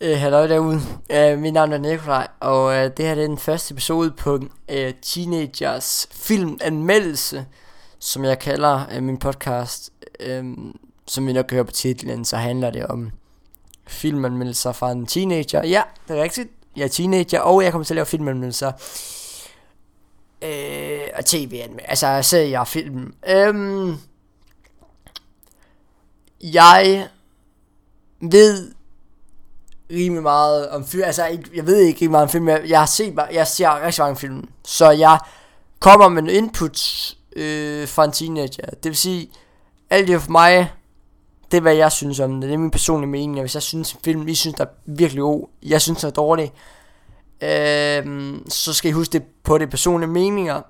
Øh, Hallo derude. Uh, mit navn er Nikolaj, og uh, det her det er den første episode på uh, Teenagers filmanmeldelse, som jeg kalder uh, min podcast. Um, som vi nok kan høre på titlen, så handler det om filmanmeldelser fra en teenager. Ja, det er rigtigt. Jeg er teenager, og jeg kommer til at lave filmanmeldelser. Uh, og tv altså serier og film. Um, jeg ved rimelig meget om film. Altså, ikke, jeg ved ikke rimelig meget om film. Jeg, jeg har set, jeg ser rigtig mange film. Så jeg kommer med en input øh, fra en teenager. Det vil sige, alt det for mig, det er hvad jeg synes om det. Det er min personlige mening. Hvis jeg synes en film, I synes der er virkelig god, jeg synes der er dårlig, øh, så skal I huske det på det personlige meninger.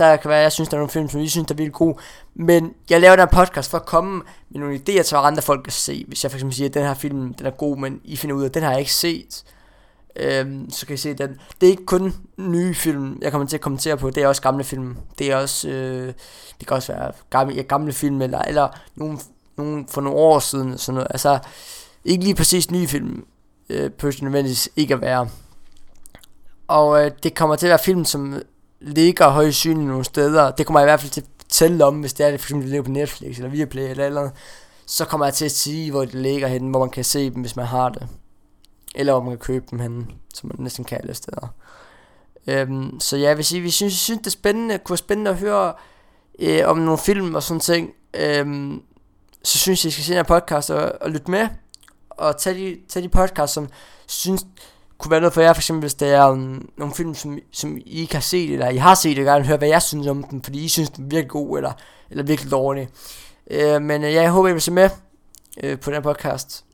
Der kan være, at jeg synes, der er nogle film, som I synes, der er virkelig gode. Men jeg laver den her podcast for at komme med nogle idéer til, hvad andre folk kan se. Hvis jeg for eksempel siger, at den her film, den er god, men I finder ud af, at den har jeg ikke set. Øhm, så kan I se den. Det er ikke kun nye film, jeg kommer til at kommentere på. Det er også gamle film. Det er også, øh, det kan også være gamle, ja, gamle film, eller, eller nogle, nogle for nogle år siden. Sådan noget. Altså, ikke lige præcis nye film, øh, på nødvendigvis ikke at være. Og øh, det kommer til at være film, som ligger højst synligt nogle steder. Det kommer jeg i hvert fald til at fortælle om, hvis det er det for eksempel det ligger på Netflix eller Viaplay eller eller andet. Så kommer jeg til at sige, hvor det ligger henne, hvor man kan se dem, hvis man har det. Eller hvor man kan købe dem henne, som man næsten kan alle steder. Øhm, så ja, jeg vil sige, vi synes, vi synes det er spændende, kunne være spændende at høre øh, om nogle film og sådan ting. Øhm, så synes jeg, I skal se en podcast og, og lytte med. Og tage de, tage de podcast, som synes, kunne være noget for jer, for eksempel hvis der er um, nogle film, som, som I ikke har set, eller I har set, og gerne høre, hvad jeg synes om dem, fordi I synes, den er virkelig god, eller, eller virkelig dårlig. Uh, men uh, ja, jeg håber, I vil se med uh, på den podcast.